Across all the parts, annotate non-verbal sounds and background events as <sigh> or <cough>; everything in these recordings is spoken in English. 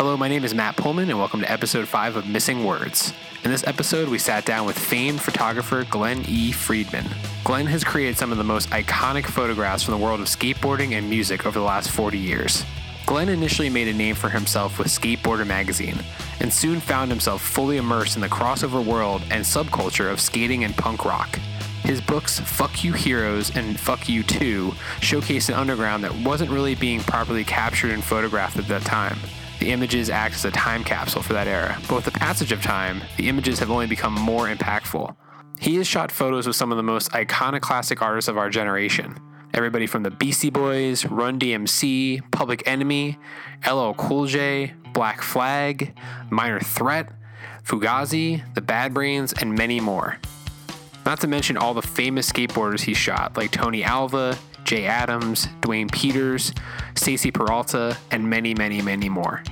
Hello, my name is Matt Pullman, and welcome to episode 5 of Missing Words. In this episode, we sat down with famed photographer Glenn E. Friedman. Glenn has created some of the most iconic photographs from the world of skateboarding and music over the last 40 years. Glenn initially made a name for himself with Skateboarder magazine, and soon found himself fully immersed in the crossover world and subculture of skating and punk rock. His books, Fuck You Heroes and Fuck You Too, showcase an underground that wasn't really being properly captured and photographed at that time. The images act as a time capsule for that era. But with the passage of time, the images have only become more impactful. He has shot photos with some of the most iconoclastic artists of our generation. Everybody from the Beastie Boys, Run DMC, Public Enemy, LL Cool J, Black Flag, Minor Threat, Fugazi, The Bad Brains, and many more. Not to mention all the famous skateboarders he shot, like Tony Alva, Jay Adams, Duane Peters, Stacy Peralta, and many, many, many more.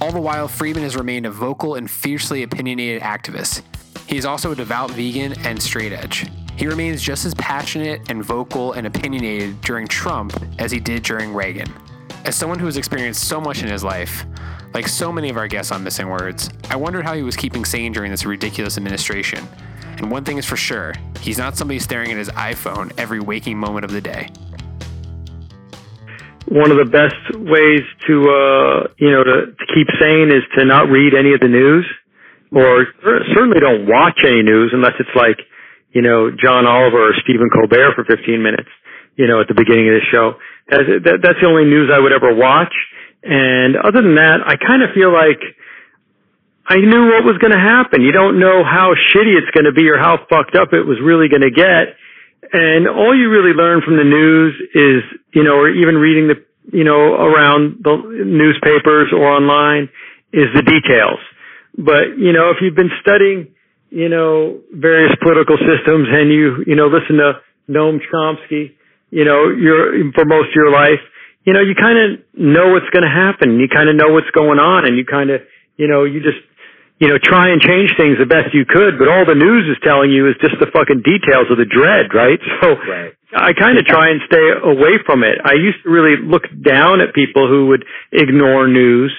All the while, Friedman has remained a vocal and fiercely opinionated activist. He is also a devout vegan and straight edge. He remains just as passionate and vocal and opinionated during Trump as he did during Reagan. As someone who has experienced so much in his life, like so many of our guests on Missing Words, I wondered how he was keeping sane during this ridiculous administration. And one thing is for sure, he's not somebody staring at his iPhone every waking moment of the day. One of the best ways to uh you know to, to keep sane is to not read any of the news or certainly don't watch any news unless it's like you know John Oliver or Stephen Colbert for 15 minutes you know at the beginning of the show. That's that, that's the only news I would ever watch. And other than that I kind of feel like I knew what was going to happen you don't know how shitty it's going to be or how fucked up it was really going to get and all you really learn from the news is, you know, or even reading the, you know, around the newspapers or online is the details. But, you know, if you've been studying, you know, various political systems and you, you know, listen to Noam Chomsky, you know, you're, for most of your life, you know, you kind of know what's going to happen. You kind of know what's going on and you kind of, you know, you just you know, try and change things the best you could, but all the news is telling you is just the fucking details of the dread, right? <laughs> So right. I kind of try and stay away from it. I used to really look down at people who would ignore news,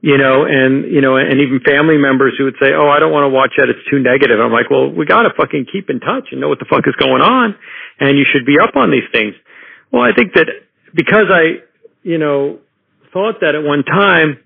you know, and, you know, and even family members who would say, oh, I don't want to watch that. It's too negative. I'm like, well, we got to fucking keep in touch and know what the fuck is going on. And you should be up on these things. Well, I think that because I, you know, thought that at one time,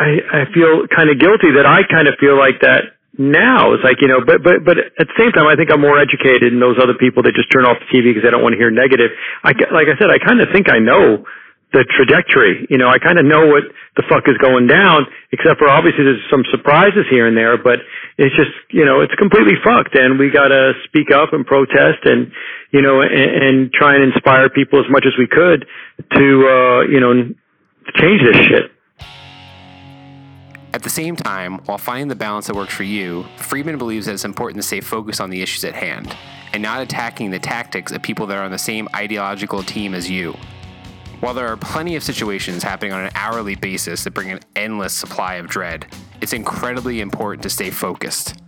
I, I feel kind of guilty that I kind of feel like that now. It's like, you know, but, but, but at the same time, I think I'm more educated than those other people that just turn off the TV because they don't want to hear negative. I, like I said, I kind of think I know the trajectory. You know, I kind of know what the fuck is going down, except for obviously there's some surprises here and there, but it's just, you know, it's completely fucked and we gotta speak up and protest and, you know, and, and try and inspire people as much as we could to, uh, you know, change this shit. At the same time, while finding the balance that works for you, Friedman believes that it's important to stay focused on the issues at hand and not attacking the tactics of people that are on the same ideological team as you. While there are plenty of situations happening on an hourly basis that bring an endless supply of dread, it's incredibly important to stay focused.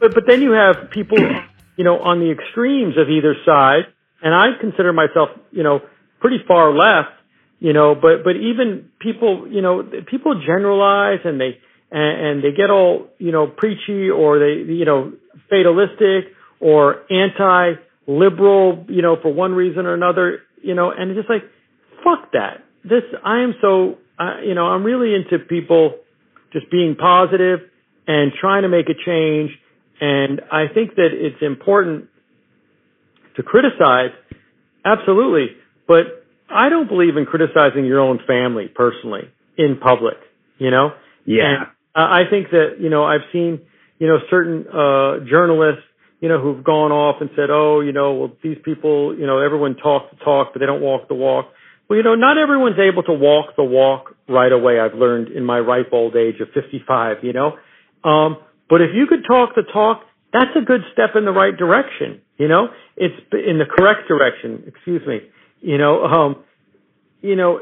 But, but then you have people, <clears throat> you know, on the extremes of either side, and I consider myself, you know, pretty far left you know but but even people you know people generalize and they and, and they get all you know preachy or they you know fatalistic or anti liberal you know for one reason or another you know and it's just like fuck that. This i am so uh, you know i'm really into people just being positive and trying to make a change. And i think that it's important to criticize absolutely but I don't believe in criticizing your own family personally in public, you know? Yeah. And I think that, you know, I've seen, you know, certain, uh, journalists, you know, who've gone off and said, oh, you know, well, these people, you know, everyone talks the talk, but they don't walk the walk. Well, you know, not everyone's able to walk the walk right away. I've learned in my ripe old age of 55, you know? Um, but if you could talk the talk, that's a good step in the right direction, you know? It's in the correct direction, excuse me. You know, um, you know,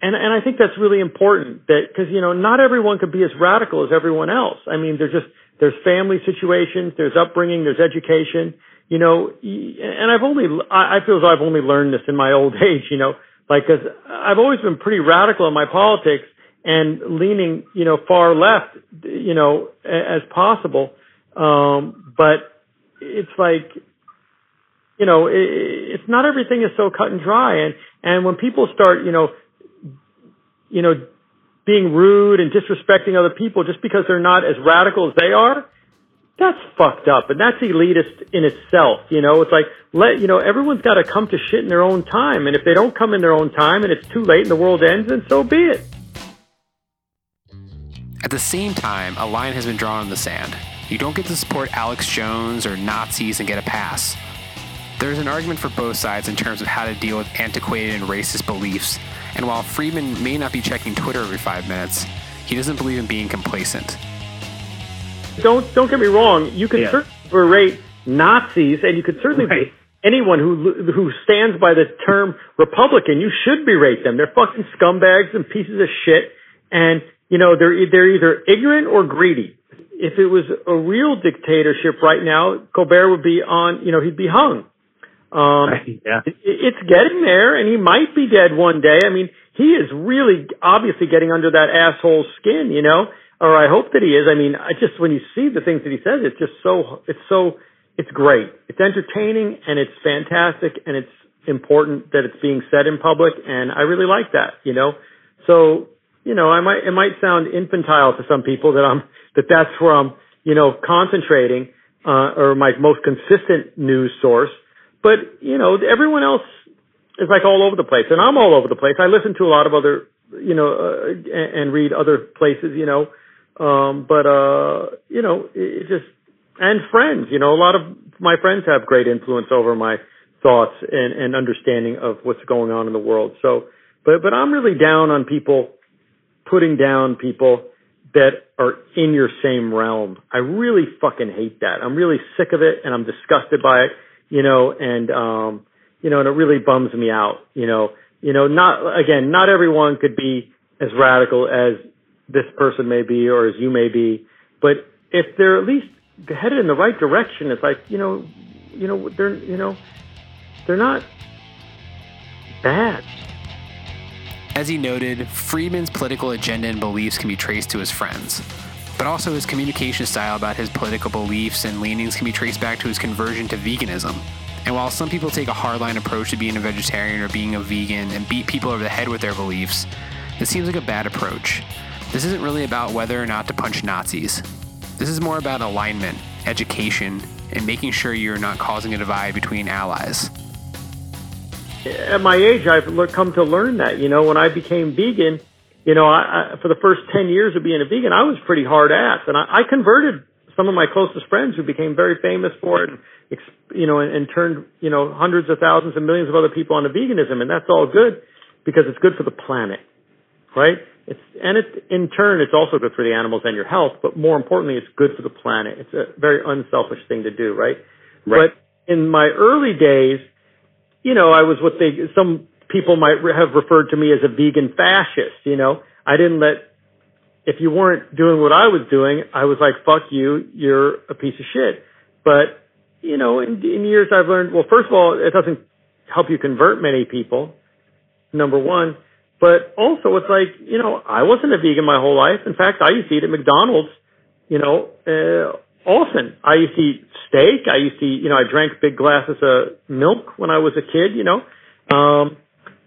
and and I think that's really important that because you know not everyone could be as radical as everyone else. I mean, there's just there's family situations, there's upbringing, there's education. You know, and I've only I feel as though I've only learned this in my old <laughs> age. You know, Like, cause I've always been pretty radical in my politics and leaning, you know, far left, you know, as possible. Um, but it's like, you know, it, it's not everything is so cut and dry. And, and when people start, you know, you know, being rude and disrespecting other people just because they're not as radical as they are, that's fucked up and that's elitist in itself. You know, it's like let you know everyone's got to come to shit in their own time, and if they don't come in their own time and it's too late and the world ends, then so be it. At the same time, a line has been drawn in the sand. You don't get to support Alex Jones or Nazis and get a pass. There's an argument for both sides in terms of how to deal with antiquated and racist beliefs, and while Friedman may not be checking Twitter every five minutes, he doesn't believe in being complacent. Don't don't get me wrong. You can yeah. certainly berate Nazis, and you could certainly right. anyone who who stands by the term Republican. You should berate them. They're fucking scumbags and pieces of shit, and you know they're they're either ignorant or greedy. If it was a real dictatorship right now, Colbert would be on. You know, he'd be hung. Um, <laughs> yeah. It's getting there, and he might be dead one day. I mean, he is really obviously getting under that asshole's skin, you know, or I hope that he is. I mean, I just when you see the things that he says, it's just so it's so it's great. It's entertaining and it's fantastic and it's important that it's being said in public, and I really like that, you know. So, you know, I might it might sound infantile to some people that I'm that that's where I'm, you know, concentrating uh, or my most consistent news source but, you know, everyone else is like all over the place and I'm all over the place. I listen to a lot of other, you know, uh, and, and read other places, you know, um, but, uh, you know, it, it just, and friends, you know, a lot of my friends have great influence over my thoughts and, and understanding of what's going on in the world. So, but, but I'm really down on people putting down people that are in your same realm. I really fucking hate that. I'm really sick of it and I'm disgusted by it you know, and um, you know, and it really bums me out, you know. You know, not again, not everyone could be as radical as this person may be or as you may be, but if they're at least headed in the right direction, it's like, you know, you know, they're you know, they're not bad. As he noted, Friedman's political agenda and beliefs can be traced to his friends but also his communication style about his political beliefs and leanings can be traced back to his conversion to veganism. And while some people take a hardline approach to being a vegetarian or being a vegan and beat people over the head with their beliefs, this seems like a bad approach. This isn't really about whether or not to punch Nazis. This is more about alignment, education, and making sure you're not causing a divide between allies. At my age, I've come to learn that. You know, when I became vegan, you know, I, I, for the first 10 years of being a vegan, I was pretty hard ass and I, I converted some of my closest friends who became very famous for it, and, you know, and, and turned, you know, hundreds of thousands and millions of other people onto veganism. And that's all good because it's good for the planet, right? It's, and it's, in turn, it's also good for the animals and your health, but more importantly, it's good for the planet. It's a very unselfish thing to do, right? right. But in my early days, you know, I was what they, some people might have referred to me as a vegan fascist. You know, I didn't let, if you weren't doing what I was doing, I was like, fuck you, you're a piece of shit. But, you know, in, in years I've learned, well, first of all, it doesn't help you convert many people, number one. But also it's like, you know, I wasn't a vegan my whole life. In fact, I used to eat at McDonald's, you know, uh, often. I used to eat steak. I used to, eat, you know, I drank big glasses of milk when I was a kid, you know. Um,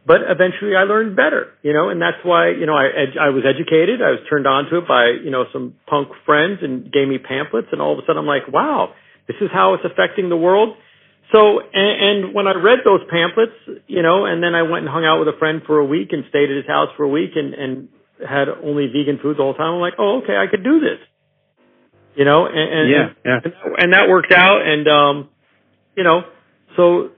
but eventually I learned better, you know, and that's why, you know, I, I was educated. I was turned on to it by, you know, some punk friends and gave me pamphlets and all of a sudden I'm like, wow, this is how it's affecting the world. So, and, and when I read those pamphlets, you know, and then I went and hung out with a friend for a week and stayed at his house for a week and, and had only vegan food the whole time. I'm like, oh, okay, I could do this, you know, and, and yeah, yeah. And, and that worked out. And, um, you know, so,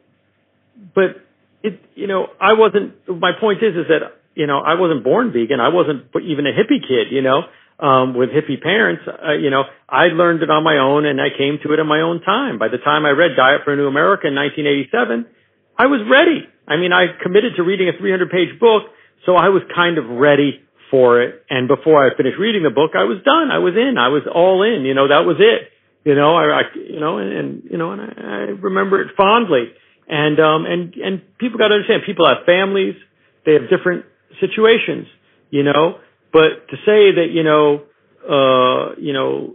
but it, you know, I wasn't, my point is, is that, you know, I wasn't born vegan. I wasn't even a hippie kid, you know, um, with hippie parents. Uh, you know, I learned it on my own and I came to it in my own time. By the time I read Diet for a New America in 1987, I was ready. I mean, I committed to reading a 300 page book, so I was kind of ready for it. And before I finished reading the book, I was done. I was in. I was all in. You know, that was it. You know, I, I you know, and, and you know, and I, I remember it fondly. And um and and people got to understand people have families, they have different situations, you know. But to say that you know, uh, you know,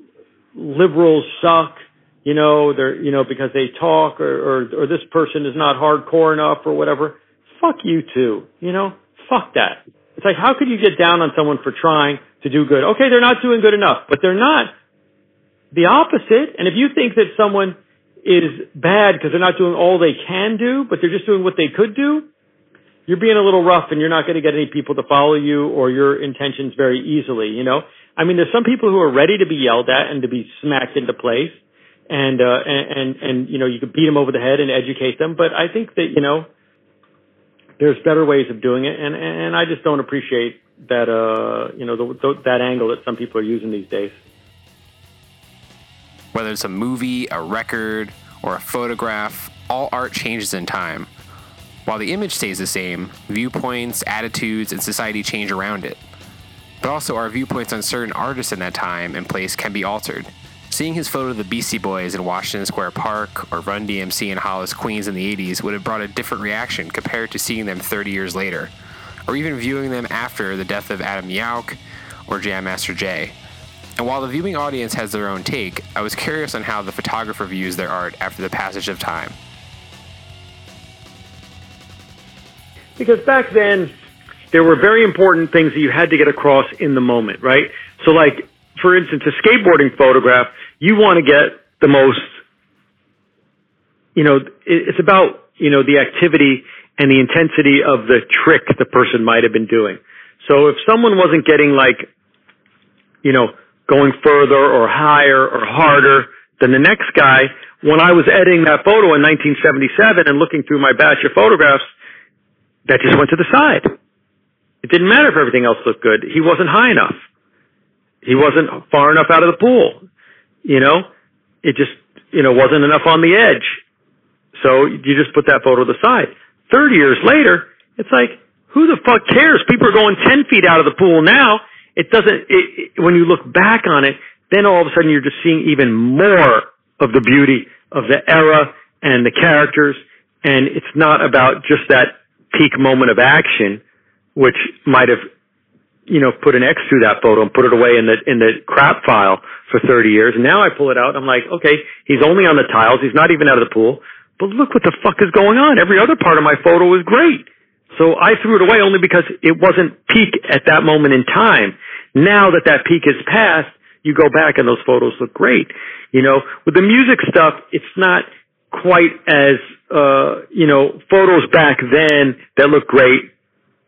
liberals suck, you know, they're you know because they talk or or, or this person is not hardcore enough or whatever. Fuck you too, you know. Fuck that. It's like how could you get down on someone for trying to do good? Okay, they're not doing good enough, but they're not the opposite. And if you think that someone is bad because they're not doing all they can do, but they're just doing what they could do, you're being a little rough and you're not going to get any people to follow you or your intentions very easily, you know? I mean, there's some people who are ready to be yelled at and to be smacked into place and, uh, and, and, and, you know, you could beat them over the head and educate them. But I think that, you know, there's better ways of doing it. And, and I just don't appreciate that, uh, you know, the, the, that angle that some people are using these days. Whether it's a movie, a record, or a photograph, all art changes in time. While the image stays the same, viewpoints, attitudes, and society change around it. But also, our viewpoints on certain artists in that time and place can be altered. Seeing his photo of the Beastie Boys in Washington Square Park or Run DMC in Hollis, Queens in the 80s would have brought a different reaction compared to seeing them 30 years later, or even viewing them after the death of Adam Yauch or Jam Master Jay. And while the viewing audience has their own take, I was curious on how the photographer views their art after the passage of time. Because back then, there were very important things that you had to get across in the moment, right? So, like, for instance, a skateboarding photograph, you want to get the most, you know, it's about, you know, the activity and the intensity of the trick the person might have been doing. So if someone wasn't getting like, you know, going further or higher or harder than the next guy. When I was editing that photo in 1977 and looking through my batch of photographs, that just went to the side. It didn't matter if everything else looked good. He wasn't high enough. He wasn't far enough out of the pool. You know, it just, you know, wasn't enough on the edge. So you just put that photo to the side. 30 years later, it's like, who the fuck cares? People are going 10 feet out of the pool now it doesn't, it, it, when you look back on it, then all of a sudden you're just seeing even more of the beauty of the era and the characters. And it's not about just that peak moment of action, which might have, you know, put an X through that photo and put it away in the, in the crap file for 30 years. And now I pull it out. I'm like, okay, he's only on the tiles. He's not even out of the pool. But look what the fuck is going on. Every other part of my photo was great. So I threw it away only because it wasn't peak at that moment in time. Now that that peak is past, you go back and those photos look great. You know, with the music stuff, it's not quite as, uh, you know, photos back then that look great.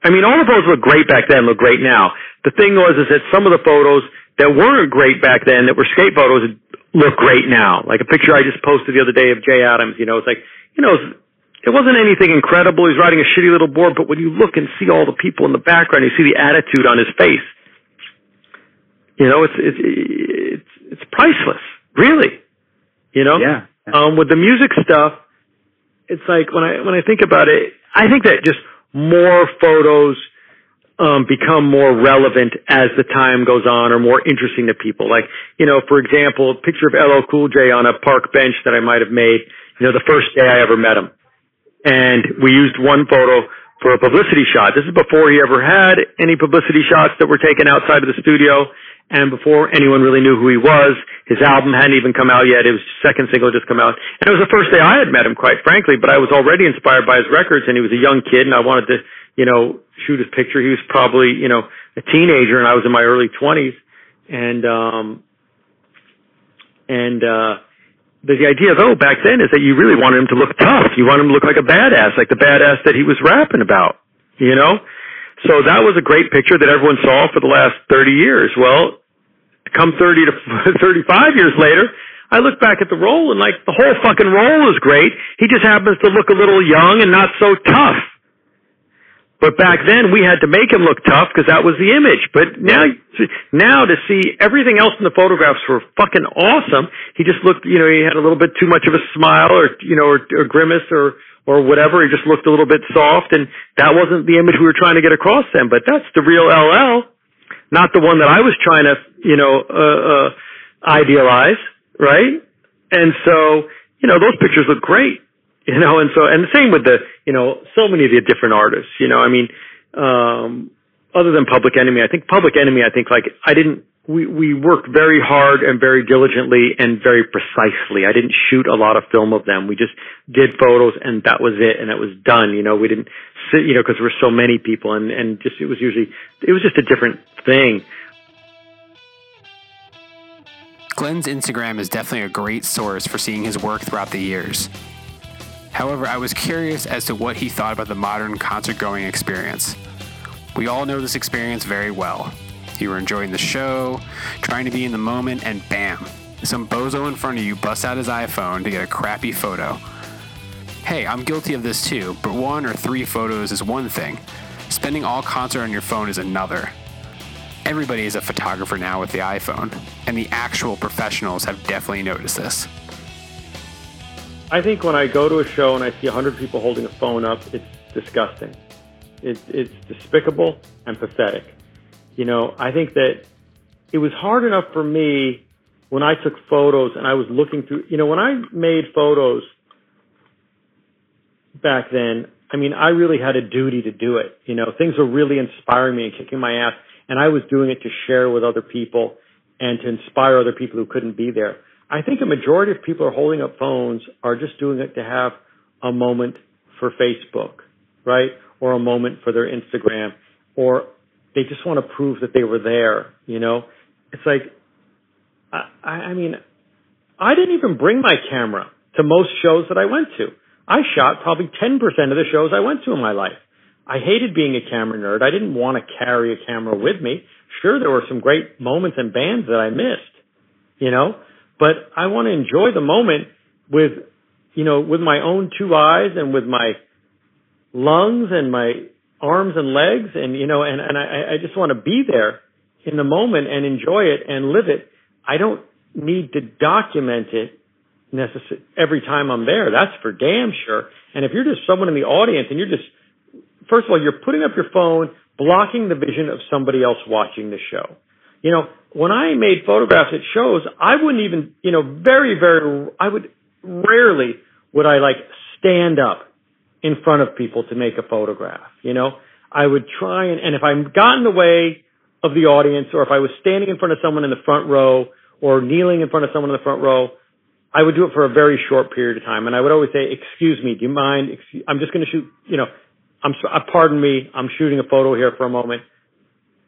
I mean, all the photos look great back then look great now. The thing was is that some of the photos that weren't great back then that were skate photos look great now. Like a picture I just posted the other day of Jay Adams, you know, it's like, you know, it wasn't anything incredible. He's riding a shitty little board, but when you look and see all the people in the background, you see the attitude on his face. You know, it's it's it's, it's priceless, really. You know, yeah. Um, with the music stuff, it's like when I when I think about it, I think that just more photos um, become more relevant as the time goes on, or more interesting to people. Like, you know, for example, a picture of LL Cool J on a park bench that I might have made. You know, the first day I ever met him and we used one photo for a publicity shot. This is before he ever had any publicity shots that were taken outside of the studio and before anyone really knew who he was. His album hadn't even come out yet. It was his second single just come out. And it was the first day I had met him, quite frankly, but I was already inspired by his records and he was a young kid and I wanted to, you know, shoot his picture. He was probably, you know, a teenager and I was in my early twenties. And, um, and, uh, the idea though oh, back then is that you really wanted him to look tough. You wanted him to look like a badass, like the badass that he was rapping about, you know? So that was a great picture that everyone saw for the last 30 years. Well, come 30 to <laughs> 35 years later, I look back at the roll and like the whole fucking roll is great. He just happens to look a little young and not so tough. But back then we had to make him look tough because that was the image. But now, now to see everything else in the photographs were fucking awesome. He just looked, you know, he had a little bit too much of a smile or, you know, or, or grimace or, or whatever. He just looked a little bit soft and that wasn't the image we were trying to get across then. But that's the real LL, not the one that I was trying to, you know, uh, uh, idealize, right? And so, you know, those pictures look great. <laughs> You know, and so, and the same with the, you know, so many of the different artists, you know, I mean, um, other than Public Enemy, I think Public Enemy, I think like I didn't. We we worked very hard and very diligently and very precisely. I didn't shoot a lot of film of them. We just did photos and that was it, and it was done. You know, we didn't sit, you know, because there were so many people, and and just it was usually it was just a different thing. Glenn's Instagram is definitely a great source for seeing his work throughout the years. However, I was curious as to what he thought about the modern concert going experience. We all know this experience very well. You were enjoying the show, trying to be in the moment, and bam, some bozo in front of you busts out his iPhone to get a crappy photo. Hey, I'm guilty of this too, but one or three photos is one thing. Spending all concert on your phone is another. Everybody is a photographer now with the iPhone, and the actual professionals have definitely noticed this. I think when I go to a show and I see 100 people holding a phone up, it's disgusting. It, it's despicable and pathetic. You know, I think that it was hard enough for me when I took photos and I was looking through, you know, when I made photos back then, I mean, I really had a duty to do it. You know, things were really inspiring me and kicking my ass, and I was doing it to share with other people and to inspire other people who couldn't be there. I think a majority of people are holding up phones are just doing it to have a moment for Facebook, right? Or a moment for their Instagram, or they just want to prove that they were there, you know? It's like, I, I mean, I didn't even bring my camera to most shows that I went to. I shot probably 10% of the shows I went to in my life. I hated being a camera nerd. I didn't want to carry a camera with me. Sure, there were some great moments and bands that I missed, you know, but I want to enjoy the moment with, you know, with my own two eyes and with my lungs and my arms and legs and, you know, and, and I, I just want to be there in the moment and enjoy it and live it. I don't need to document it necessarily every time I'm there. That's for damn sure. And if you're just someone in the audience and you're just, first of all, you're putting up your phone, blocking the vision of somebody else watching the show. You know, when I made photographs at shows, I wouldn't even, you know, very, very, I would rarely would I like stand up in front of people to make a photograph. You know, I would try and, and if I got in the way of the audience or if I was standing in front of someone in the front row or kneeling in front of someone in the front row, I would do it for a very short period of time. And I would always say, excuse me, do you mind? Excuse, I'm just going to shoot, you know, I'm, uh, pardon me, I'm shooting a photo here for a moment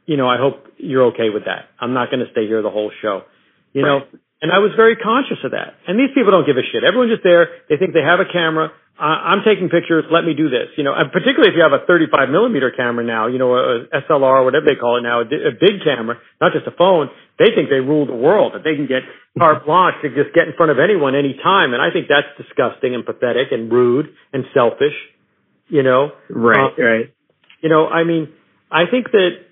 you know, I hope you're okay with that. I'm not going to stay here the whole show, you right. know. And I was very conscious of that. And these people don't give a shit. Everyone's just there. They think they have a camera. I'm taking pictures. Let me do this. You know, and particularly if you have a 35 millimeter camera now, you know, a SLR, whatever they call it now, a, big camera, not just a phone. They think they rule the world. That they can get carte <laughs> blanche to just get in front of anyone anytime. And I think that's disgusting and pathetic and rude and selfish. You know, right, um, right. You know, I mean, I think that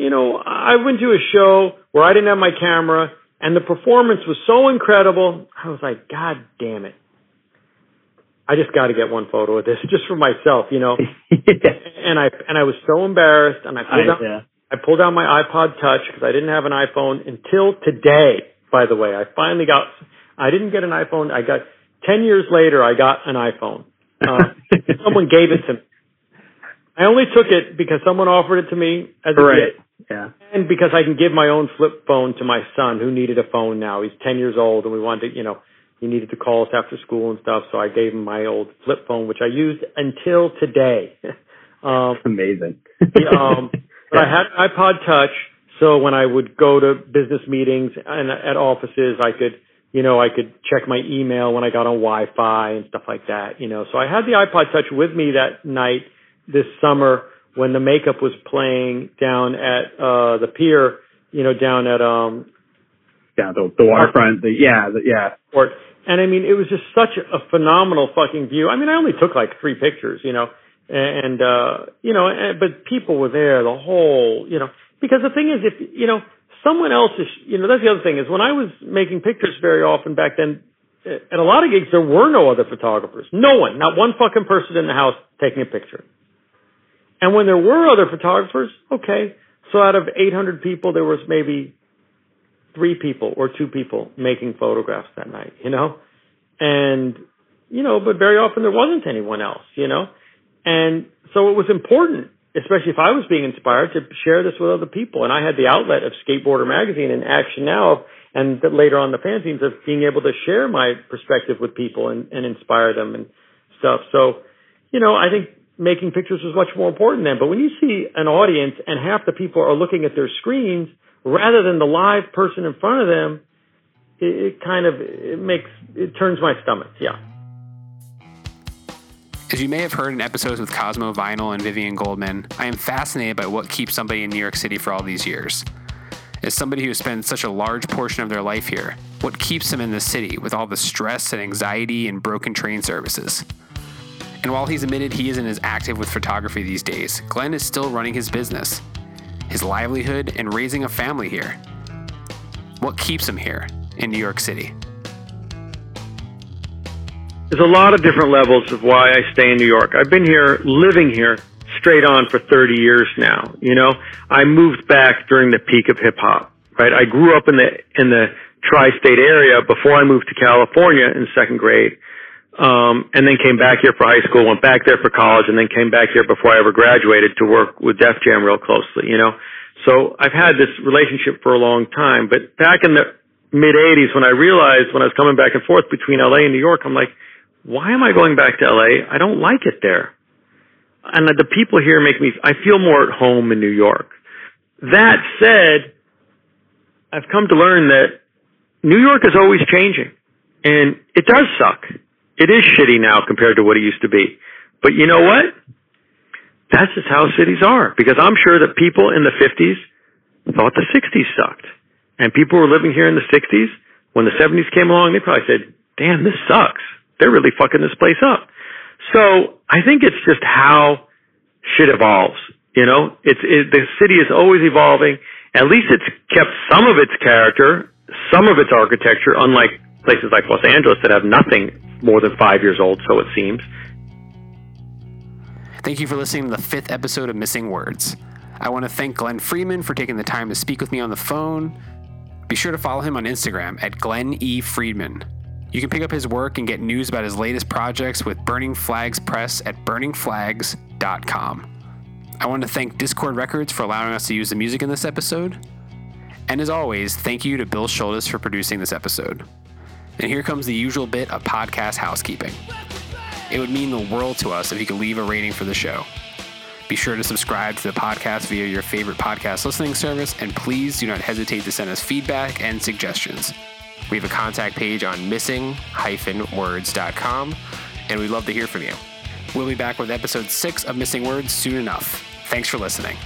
you know, I went to a show where I didn't have my camera and the performance was so incredible. I was like, God damn it. I just got to get one photo of this <laughs> just for myself, you know. <laughs> and I and I was so embarrassed, and I pulled I, out yeah. I pulled out my iPod Touch because I didn't have an iPhone until today. By the way, I finally got. I didn't get an iPhone. I got ten years later. I got an iPhone. Uh, <laughs> someone gave it to me. I only took it because someone offered it to me as a right. gift. Yeah. And because I can give my own flip phone to my son who needed a phone now. He's 10 years old and we wanted to, you know, he needed to call us after school and stuff. So I gave him my old flip phone, which I used until today. <laughs> um, Amazing. um, but I had an iPod touch. So when I would go to business meetings and at offices, I could, you know, I could check my email when I got on Wi-Fi and stuff like that, you know. So I had the iPod touch with me that night this summer when the makeup was playing down at uh the pier, you know, down at um yeah, the, the waterfront, the yeah, the, yeah. Port. And I mean, it was just such a phenomenal fucking view. I mean, I only took like three pictures, you know, and uh, you know, and, but people were there the whole, you know, because the thing is, if you know, someone else is, you know, that's the other thing is when I was making pictures very often back then. At a lot of gigs, there were no other photographers. No one, not one fucking person in the house taking a picture. And when there were other photographers, okay, so out of 800 people, there was maybe three people or two people making photographs that night, you know? And, you know, but very often there wasn't anyone else, you know? And so it was important especially if I was being inspired to share this with other people. And I had the outlet of Skateboarder Magazine and Action Now, and later on the fanzines of being able to share my perspective with people and, and inspire them and stuff. So, you know, I think making pictures was much more important then. But when you see an audience and half the people are looking at their screens rather than the live person in front of them, it, it kind of it makes it turns my stomach. Yeah. As you may have heard in episodes with Cosmo Vinyl and Vivien Goldman, I am fascinated by what keeps somebody in New York City for all these years. As somebody who spends such a large portion of their life here, what keeps them in the city with all the stress and anxiety and broken train services? And while he's admitted he isn't as active with photography these days, Glenn is still running his business, his livelihood, and raising a family here. What keeps him here in New York City? There's a lot of different levels of why I stay in New York. I've been here, living here, straight on for 30 years now. You know, I moved back during the peak of hip hop, right? I grew up in the, in the tri-state area before I moved to California in second grade. Um, and then came back here for high school, went back there for college, and then came back here before I ever graduated to work with Def Jam real closely, you know. So I've had this relationship for a long time, but back in the mid 80s when I realized when I was coming back and forth between LA and New York, I'm like, why am I going back to LA? I don't like it there. And the people here make me, I feel more at home in New York. That said, I've come to learn that New York is always changing. And it does suck. It is shitty now compared to what it used to be. But you know what? That's just how cities are. Because I'm sure that people in the 50s thought the 60s sucked. And people were living here in the 60s. When the 70s came along, they probably said, damn, this sucks they're really fucking this place up. So I think it's just how shit evolves. You know, it's it, the city is always evolving. At least it's kept some of its character, some of its architecture, unlike places like Los Angeles that have nothing more than five years old, so it seems. Thank you for listening to the fifth episode of Missing Words. I want to thank Glenn Friedman for taking the time to speak with me on the phone. Be sure to follow him on Instagram at Glenn E. Friedman. You can pick up his work and get news about his latest projects with Burning Flags Press at burningflags.com. I want to thank Dischord Records for allowing us to use the music in this episode. And as always, thank you to Bill Schultes for producing this episode. And here comes the usual bit of podcast housekeeping. It would mean the world to us if you could leave a rating for the show. Be sure to subscribe to the podcast via your favorite podcast listening service, and please do not hesitate to send us feedback and suggestions. We have a contact page on missing-words.com, and we'd love to hear from you. We'll be back with episode six of Missing Words soon enough. Thanks for listening.